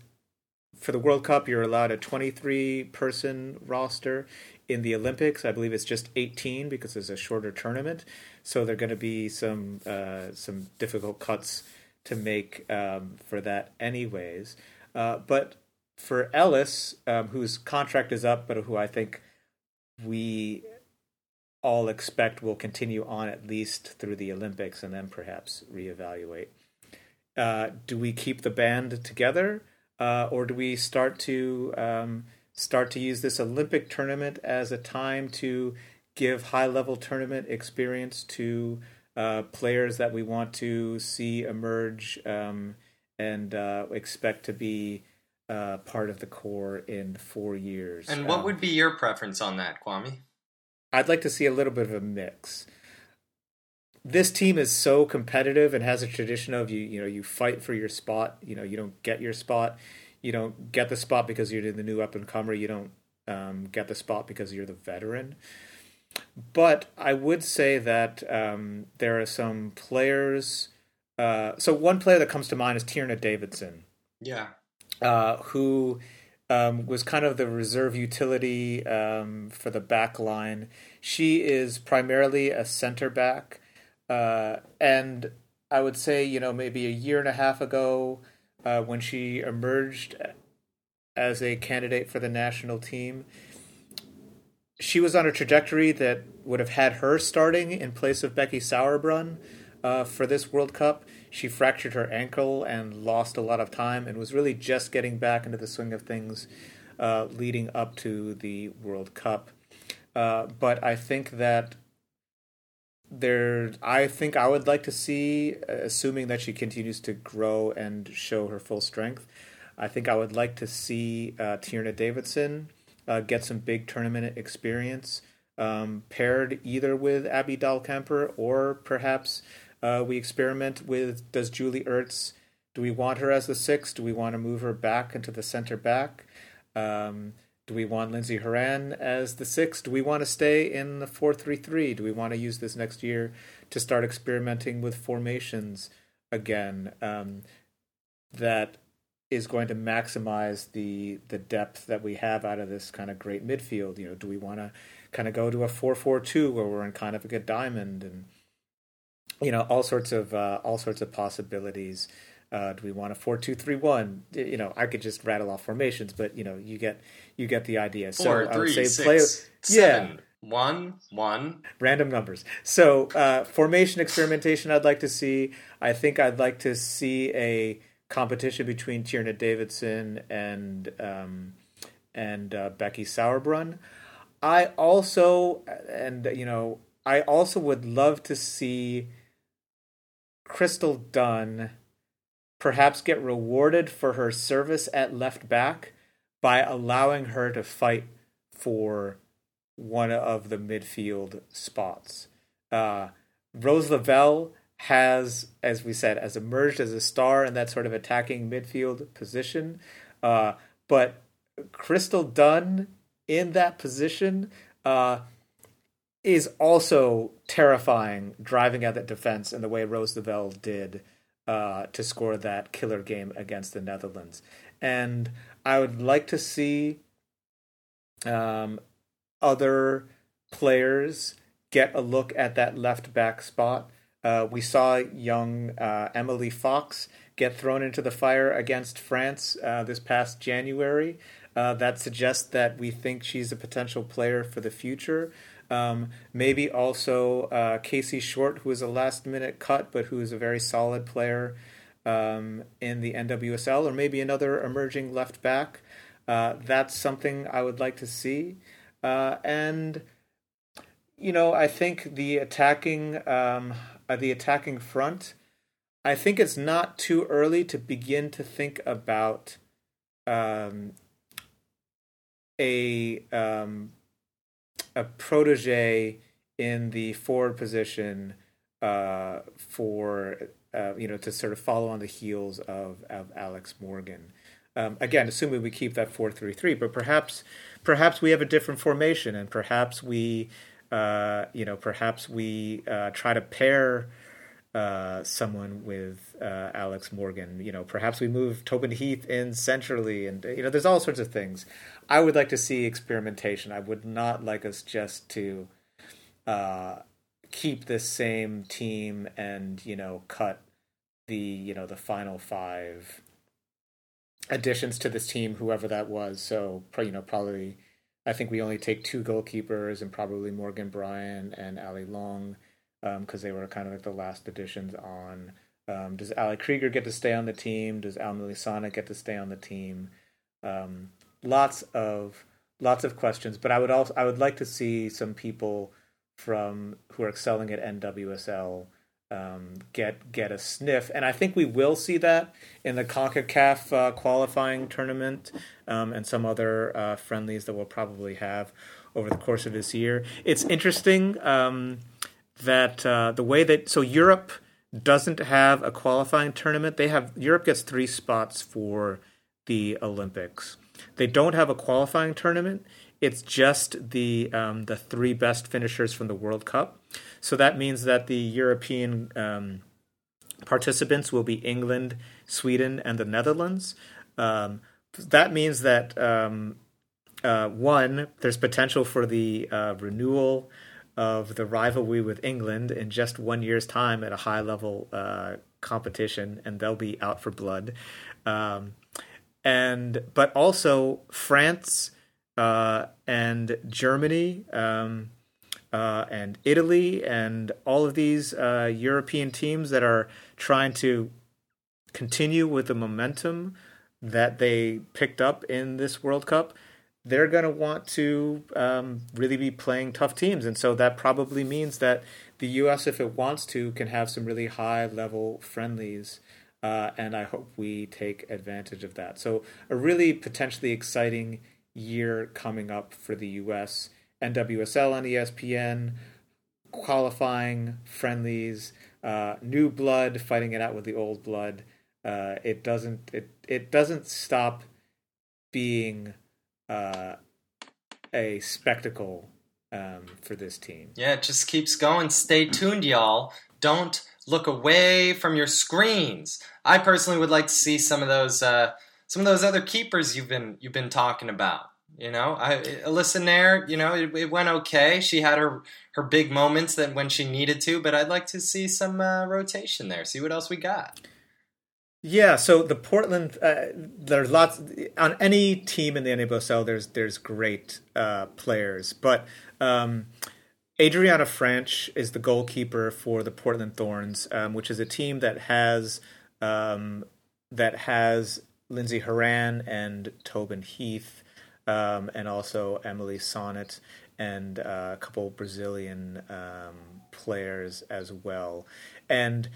for the World Cup, you're allowed a 23 person roster. In the Olympics, I believe it's just 18 because it's a shorter tournament. so there are going to be some uh, some difficult cuts to make um, for that, anyways. Uh, but for Ellis, um, whose contract is up, but who I think we all expect will continue on at least through the Olympics and then perhaps reevaluate. Uh, do we keep the band together, uh, or do we start to um, start to use this Olympic tournament as a time to give high level tournament experience to uh, players that we want to see emerge um, and uh, expect to be uh, part of the core in four years. And what Um, would be your preference on that, Kwame? I'd like to see a little bit of a mix. This team is so competitive and has a tradition of you, you know, you fight for your spot. You know, you don't get your spot. You don't get the spot because you're the new up and comer. You don't um, get the spot because you're the veteran. But I would say that um, there are some players. Uh, so one player that comes to mind is Tierna Davidson Yeah. uh, who um, was kind of the reserve utility um, for the back line. She is primarily a center back. Uh, and I would say, you know, maybe a year and a half ago, uh, when she emerged as a candidate for the national team, she was on a trajectory that would have had her starting in place of Becky Sauerbrunn uh, for this World Cup. She fractured her ankle and lost a lot of time and was really just getting back into the swing of things uh, leading up to the World Cup. Uh, but I think that there, I think I would like to see, uh, assuming that she continues to grow and show her full strength, I think I would like to see uh, Tierna Davidson uh, get some big tournament experience, um, paired either with Abby Dahlkemper or perhaps uh, we experiment with does Julie Ertz, do we want her as the six? Do we want to move her back into the center back? Um, do we want Lindsey Horan as the six? Do we want to stay in the four three three? Do we want to use this next year to start experimenting with formations again? Um, that is going to maximize the the depth that we have out of this kind of great midfield. You know, do we want to kind of go to a four four two where we're in kind of a good diamond and you know all sorts of uh, all sorts of possibilities. Uh, do we want a four two three one? You know, I could just rattle off formations, but you know, you get you get the idea. So Four, I would say play, six, play, one. random numbers. So uh, formation experimentation, I'd like to see. I think I'd like to see a competition between Tierna Davidson and um, and uh, Becky Sauerbrunn. I also, and you know, I also would love to see Crystal Dunn perhaps get rewarded for her service at left back by allowing her to fight for one of the midfield spots. Uh, Rose Lavelle has, as we said, has emerged as a star in that sort of attacking midfield position. Uh, but Crystal Dunn in that position uh, is also terrifying, driving at that defense in the way Rose Lavelle did uh, to score that killer game against the Netherlands. And I would like to see um, other players get a look at that left back spot. Uh, we saw young uh, Emily Fox get thrown into the fire against France uh, this past January. Uh, that suggests that we think she's a potential player for the future. Um, maybe also uh, Casey Short, who is a last minute cut, but who is a very solid player um, in the NWSL, or maybe another emerging left back. Uh, that's something I would like to see. Uh, and you know, I think the attacking um, uh, the attacking front. I think it's not too early to begin to think about um, a um, a protege in the forward position uh, for uh, you know to sort of follow on the heels of of Alex Morgan. Um, again, assuming we keep that four three three, but perhaps perhaps we have a different formation, and perhaps we uh, you know perhaps we uh, try to pair uh, someone with uh, Alex Morgan. You know, perhaps we move Tobin Heath in centrally, and you know, there's all sorts of things. I would like to see experimentation. I would not like us just to uh, keep the same team and you know cut the you know the final five additions to this team, whoever that was. So you know probably I think we only take two goalkeepers and probably Morgan Brian and Allie Long because um, they were kind of like the last additions on. Um, does Ali Krieger get to stay on the team? Does Al Milisana get to stay on the team? Um, lots of lots of questions, but I would also I would like to see some people from who are excelling at NWSL um, get get a sniff, and I think we will see that in the Concacaf uh, qualifying tournament um, and some other uh, friendlies that we'll probably have over the course of this year. It's interesting um, that uh, the way that so Europe doesn't have a qualifying tournament. They have Europe gets three spots for the Olympics. They don't have a qualifying tournament. It's just the um, the three best finishers from the World Cup. So that means that the European um, participants will be England, Sweden, and the Netherlands. Um, that means that um, uh, one, there's potential for the uh, renewal of the rivalry with England in just one year's time at a high level uh, competition, and they'll be out for blood. Um, and but also France uh, and Germany um, uh, and Italy and all of these uh, European teams that are trying to continue with the momentum that they picked up in this World Cup they're going to want to um, really be playing tough teams. And so that probably means that the U.S., if it wants to, can have some really high level friendlies. Uh, and I hope we take advantage of that. So, a really potentially exciting year coming up for the U.S. NWSL on ESPN, qualifying friendlies, uh, new blood fighting it out with the old blood. Uh, it doesn't it it doesn't stop being uh, a spectacle um, for this team. Yeah, it just keeps going. Stay tuned, y'all. Don't look away from your screens. I personally would like to see some of those uh, some of those other keepers you've been you've been talking about. You know, I, Alyssa Naeher, you know, it, it, went okay. She had her her big moments that when she needed to, but I'd like to see some uh, rotation there. See what else we got. Yeah, so the Portland, uh, there's lots on any team in the NWSL. There's there's great uh, players, but um, Adrianna Franch is the goalkeeper for the Portland Thorns, um, which is a team that has um, that has Lindsey Horan and Tobin Heath, um, and also Emily Sonnett and uh, a couple Brazilian um, players as well, and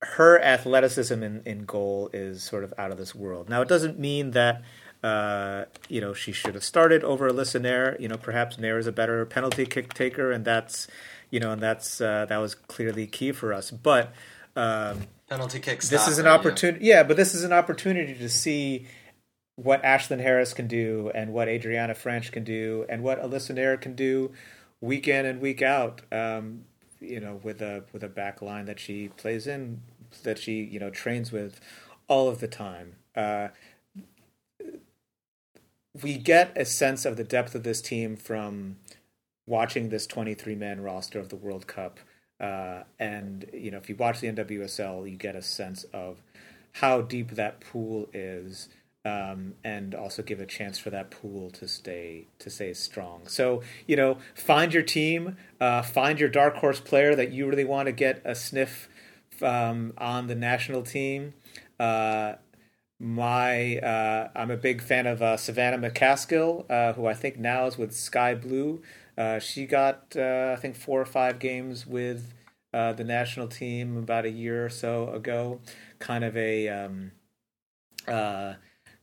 her athleticism in, in goal is sort of out of this world. Now, it doesn't mean that uh, you know she should have started over Alyssa Naeher. You know, perhaps Naeher is a better penalty kick taker, and that's you know, and that's uh, that was clearly key for us. But um, penalty kicks. This is an opportunity. Yeah. yeah, but this is an opportunity to see what Ashlyn Harris can do, and what Adrianna Franch can do, and what Alyssa Naeher can do week in and week out. Um, you know, with a with a back line that she plays in, that she you know trains with all of the time. Uh, we get a sense of the depth of this team from watching this 23 man roster of the World Cup. Uh, and you know, if you watch the NWSL, you get a sense of how deep that pool is um, and also give a chance for that pool to stay to stay strong. So you know, find your team, uh, find your dark horse player that you really want to get a sniff um, on the national team. Uh, my uh, I'm a big fan of uh, Savannah McCaskill, uh, who I think now is with Sky Blue. Uh, she got I think four or five games with the national team about a year or so ago. Kind of a um,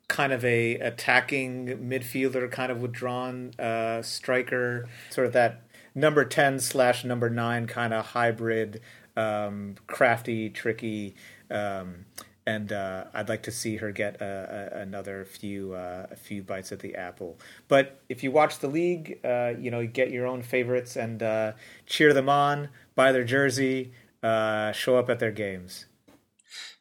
kind of a attacking midfielder, kind of withdrawn uh, striker, sort of that number ten slash number nine kind of hybrid, um, crafty, tricky. Um, and uh, I'd like to see her get a, another few uh, a few bites at the apple. But if you watch the league, uh, you know, get your own favorites and uh, cheer them on, buy their jersey, uh, show up at their games.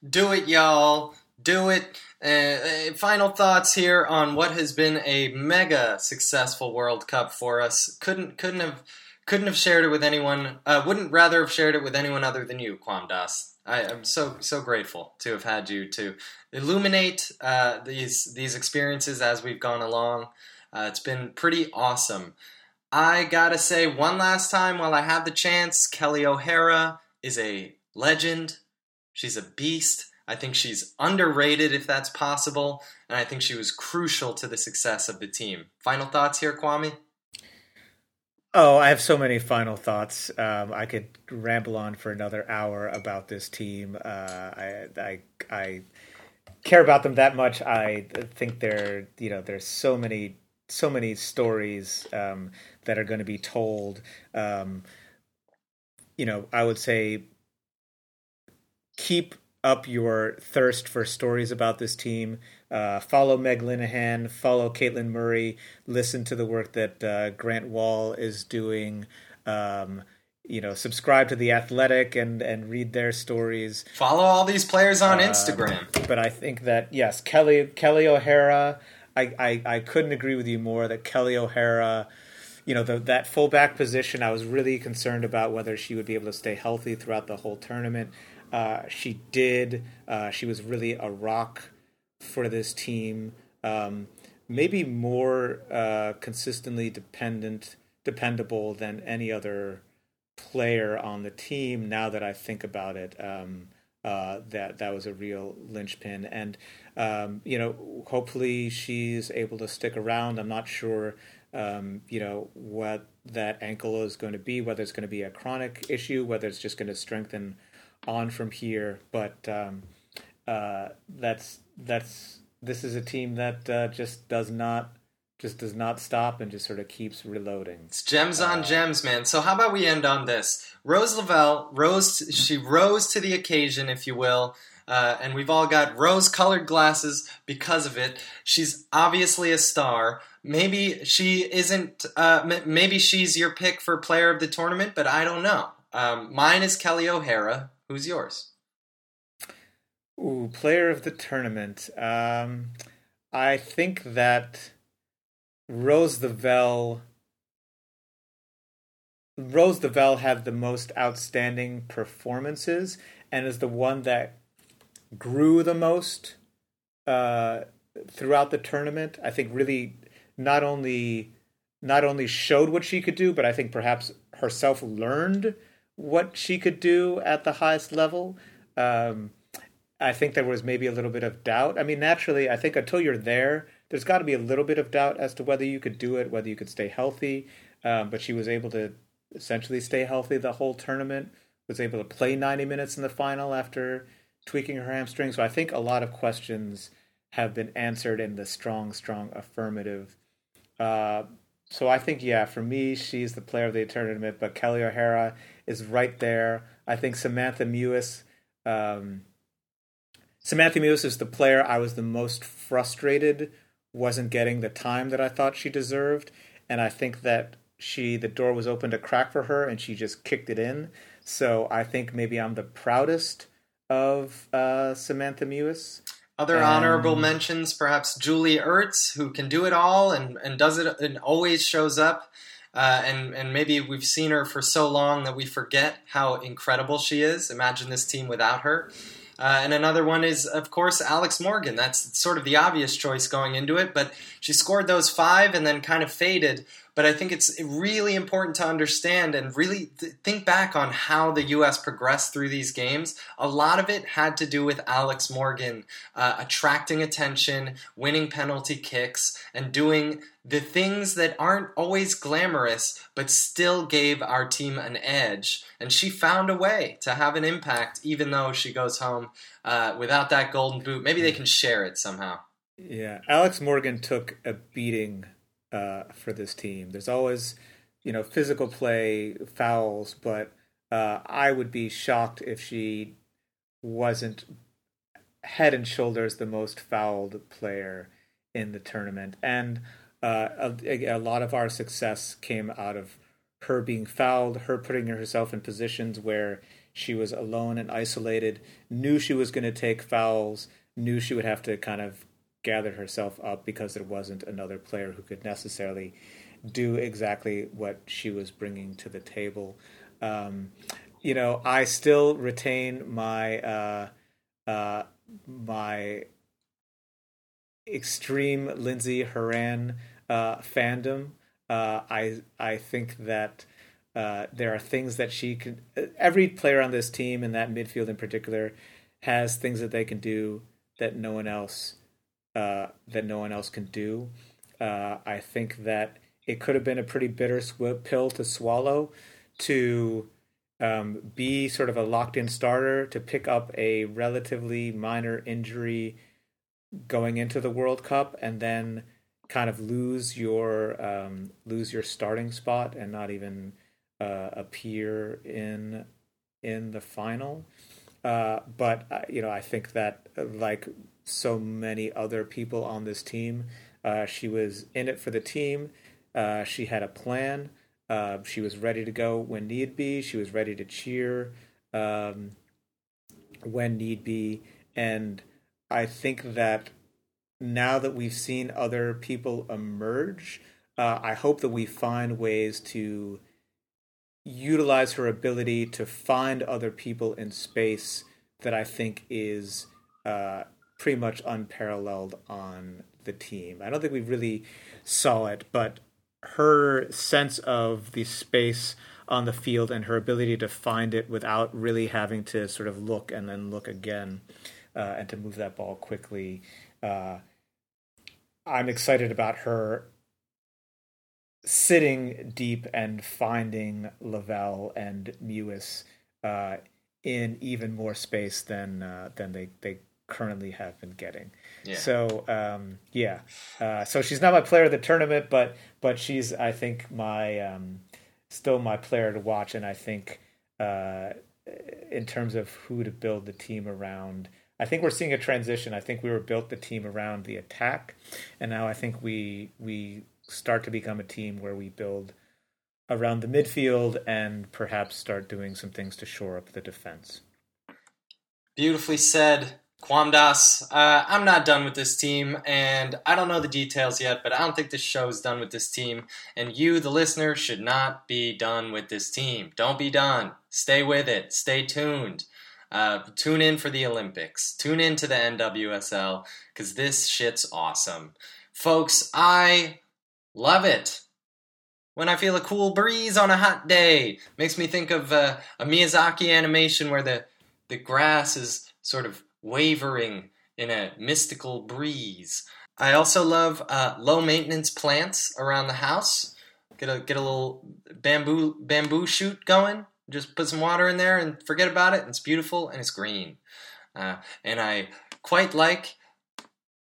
Do it, y'all. Do it. Uh, final thoughts here on what has been a mega successful World Cup for us. Couldn't couldn't have couldn't have shared it with anyone. Uh, wouldn't rather have shared it with anyone other than you, Kwam Das. I, am so so grateful to have had you to illuminate uh, these these experiences as we've gone along. Uh, it's been pretty awesome. I gotta say one last time while I have the chance, Kelley O'Hara is a legend. She's a beast. I think she's underrated if that's possible, and I think she was crucial to the success of the team. Final thoughts here, Kwame? Oh, I have so many final thoughts. Um, I could ramble on for another hour about this team. Uh, I, I, I care about them that much. I think they're, you know, there's so many, so many stories um, that are going to be told. Um, you know, I would say keep up your thirst for stories about this team. Uh, follow Meg Linehan, follow Caitlin Murray, listen to the work that uh, Grant Wahl is doing. Um, you know, subscribe to the Athletic and and read their stories. Follow all these players on uh, Instagram. But I think that yes, Kelly Kelley O'Hara. I, I, I couldn't agree with you more that Kelley O'Hara you know the, that fullback position. I was really concerned about whether she would be able to stay healthy throughout the whole tournament. Uh, she did. Uh, she was really a rock for this team. Um, maybe more uh, consistently dependent, dependable than any other player on the team. Now that I think about it, um, uh, that that was a real linchpin, and um, you know, hopefully she's able to stick around. I'm not sure, um, you know, what that ankle is going to be, whether it's going to be a chronic issue, whether it's just going to strengthen on from here. But um, uh, that's that's this is a team that uh, just does not just does not stop and just sort of keeps reloading. It's gems on uh, gems, man. So how about we end on this? Rose Lavelle rose. To, she rose to the occasion, if you will. Uh, and we've all got rose-colored glasses because of it. She's obviously a star. Maybe she isn't. Uh, m- maybe she's your pick for player of the tournament, but I don't know. Um, mine is Kelley O'Hara, Who's yours? Ooh, player of the tournament. Um, I think that Rose Lavelle. Rose Lavelle had the most outstanding performances and is the one that grew the most uh, throughout the tournament. I think really not only not only showed what she could do, but I think perhaps herself learned what she could do at the highest level. Um, I think there was maybe a little bit of doubt. I mean, naturally, I think until you're there, there's got to be a little bit of doubt as to whether you could do it, whether you could stay healthy. Um, but she was able to essentially stay healthy the whole tournament. Was able to play 90 minutes in the final after tweaking her hamstring. So I think a lot of questions have been answered in the strong, strong affirmative. Uh, so I think, yeah, for me, she's the player of the tournament. But Kelley O'Hara is right there. I think Samantha Mewis. Um, Samantha Mewis is the player I was the most frustrated wasn't getting the time that I thought she deserved, and I think that she the door was open to crack for her, and she just kicked it in. So I think maybe I'm the proudest of uh, Samantha Mewis. Other um, honorable mentions, perhaps Julie Ertz, who can do it all and, and does it and always shows up. Uh, and and maybe we've seen her for so long that we forget how incredible she is. Imagine this team without her. Uh, and another one is, of course, Alex Morgan. That's sort of the obvious choice going into it, but she scored those five and then kind of faded. But I think it's really important to understand and really th- think back on how the U.S. progressed through these games. A lot of it had to do with Alex Morgan uh, attracting attention, winning penalty kicks, and doing the things that aren't always glamorous, but still gave our team an edge. And she found a way to have an impact, even though she goes home uh, without that golden boot. Maybe they can share it somehow. Yeah, Alex Morgan took a beating uh, for this team. There's always, you know, physical play, fouls, but uh, I would be shocked if she wasn't head and shoulders the most fouled player in the tournament. And uh, a, a, lot of our success came out of her being fouled, her putting herself in positions where she was alone and isolated, knew she was going to take fouls, knew she would have to kind of gather herself up because there wasn't another player who could necessarily do exactly what she was bringing to the table. Um, you know, I still retain my uh, uh, my extreme Lindsey Horan uh, fandom. Uh, I I think that uh, there are things that she can. Every player on this team, in that midfield in particular, has things that they can do that no one else uh, that no one else can do. Uh, I think that it could have been a pretty bitter pill to swallow to um, be sort of a locked in starter to pick up a relatively minor injury going into the World Cup and then kind of lose your um, lose your starting spot and not even uh, appear in in the final. Uh, but uh, you know, I think that like so many other people on this team, uh, she was in it for the team. Uh, she had a plan. Uh, she was ready to go when need be. She was ready to cheer um, when need be, and I think that now that we've seen other people emerge, uh, I hope that we find ways to utilize her ability to find other people in space that I think is uh, pretty much unparalleled on the team. I don't think we really saw it, but her sense of the space on the field and her ability to find it without really having to sort of look and then look again uh, and to move that ball quickly. Uh, I'm excited about her sitting deep and finding Lavelle and Mewis uh, in even more space than uh, than they, they currently have been getting. Yeah. So um, yeah, uh, so she's not my player of the tournament, but but she's I think my um, still my player to watch, and I think uh, in terms of who to build the team around. I think we're seeing a transition. I think we were built the team around the attack, and now I think we we start to become a team where we build around the midfield and perhaps start doing some things to shore up the defense. Beautifully said. Kwamdas, uh, I'm not done with this team, and I don't know the details yet, but I don't think this show is done with this team. And you, the listener, should not be done with this team. Don't be done. Stay with it. Stay tuned. Uh, tune in for the Olympics. Tune in to the NWSL, because this shit's awesome. Folks, I love it. When I feel a cool breeze on a hot day, makes me think of uh, a Miyazaki animation where the the grass is sort of wavering in a mystical breeze. I also love uh, low maintenance plants around the house. Get a get a little bamboo bamboo shoot going. Just put some water in there and forget about it. It's beautiful and it's green. Uh, and I quite like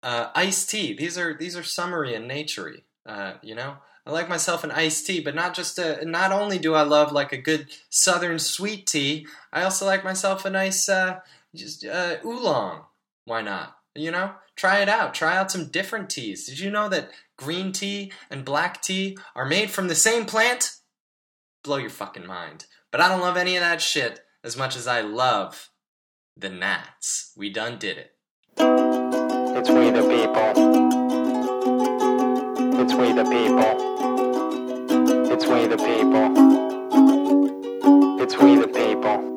uh, iced tea. These are these are summery and naturey. Uh, you know, I like myself an iced tea, but not just a. Not only do I love like a good southern sweet tea, I also like myself a nice uh, just uh, oolong. Why not? You know, try it out. Try out some different teas. Did you know that green tea and black tea are made from the same plant? Blow your fucking mind. But I don't love any of that shit as much as I love the gnats. We done did it. It's we the people. It's we the people. It's we the people. It's we the people.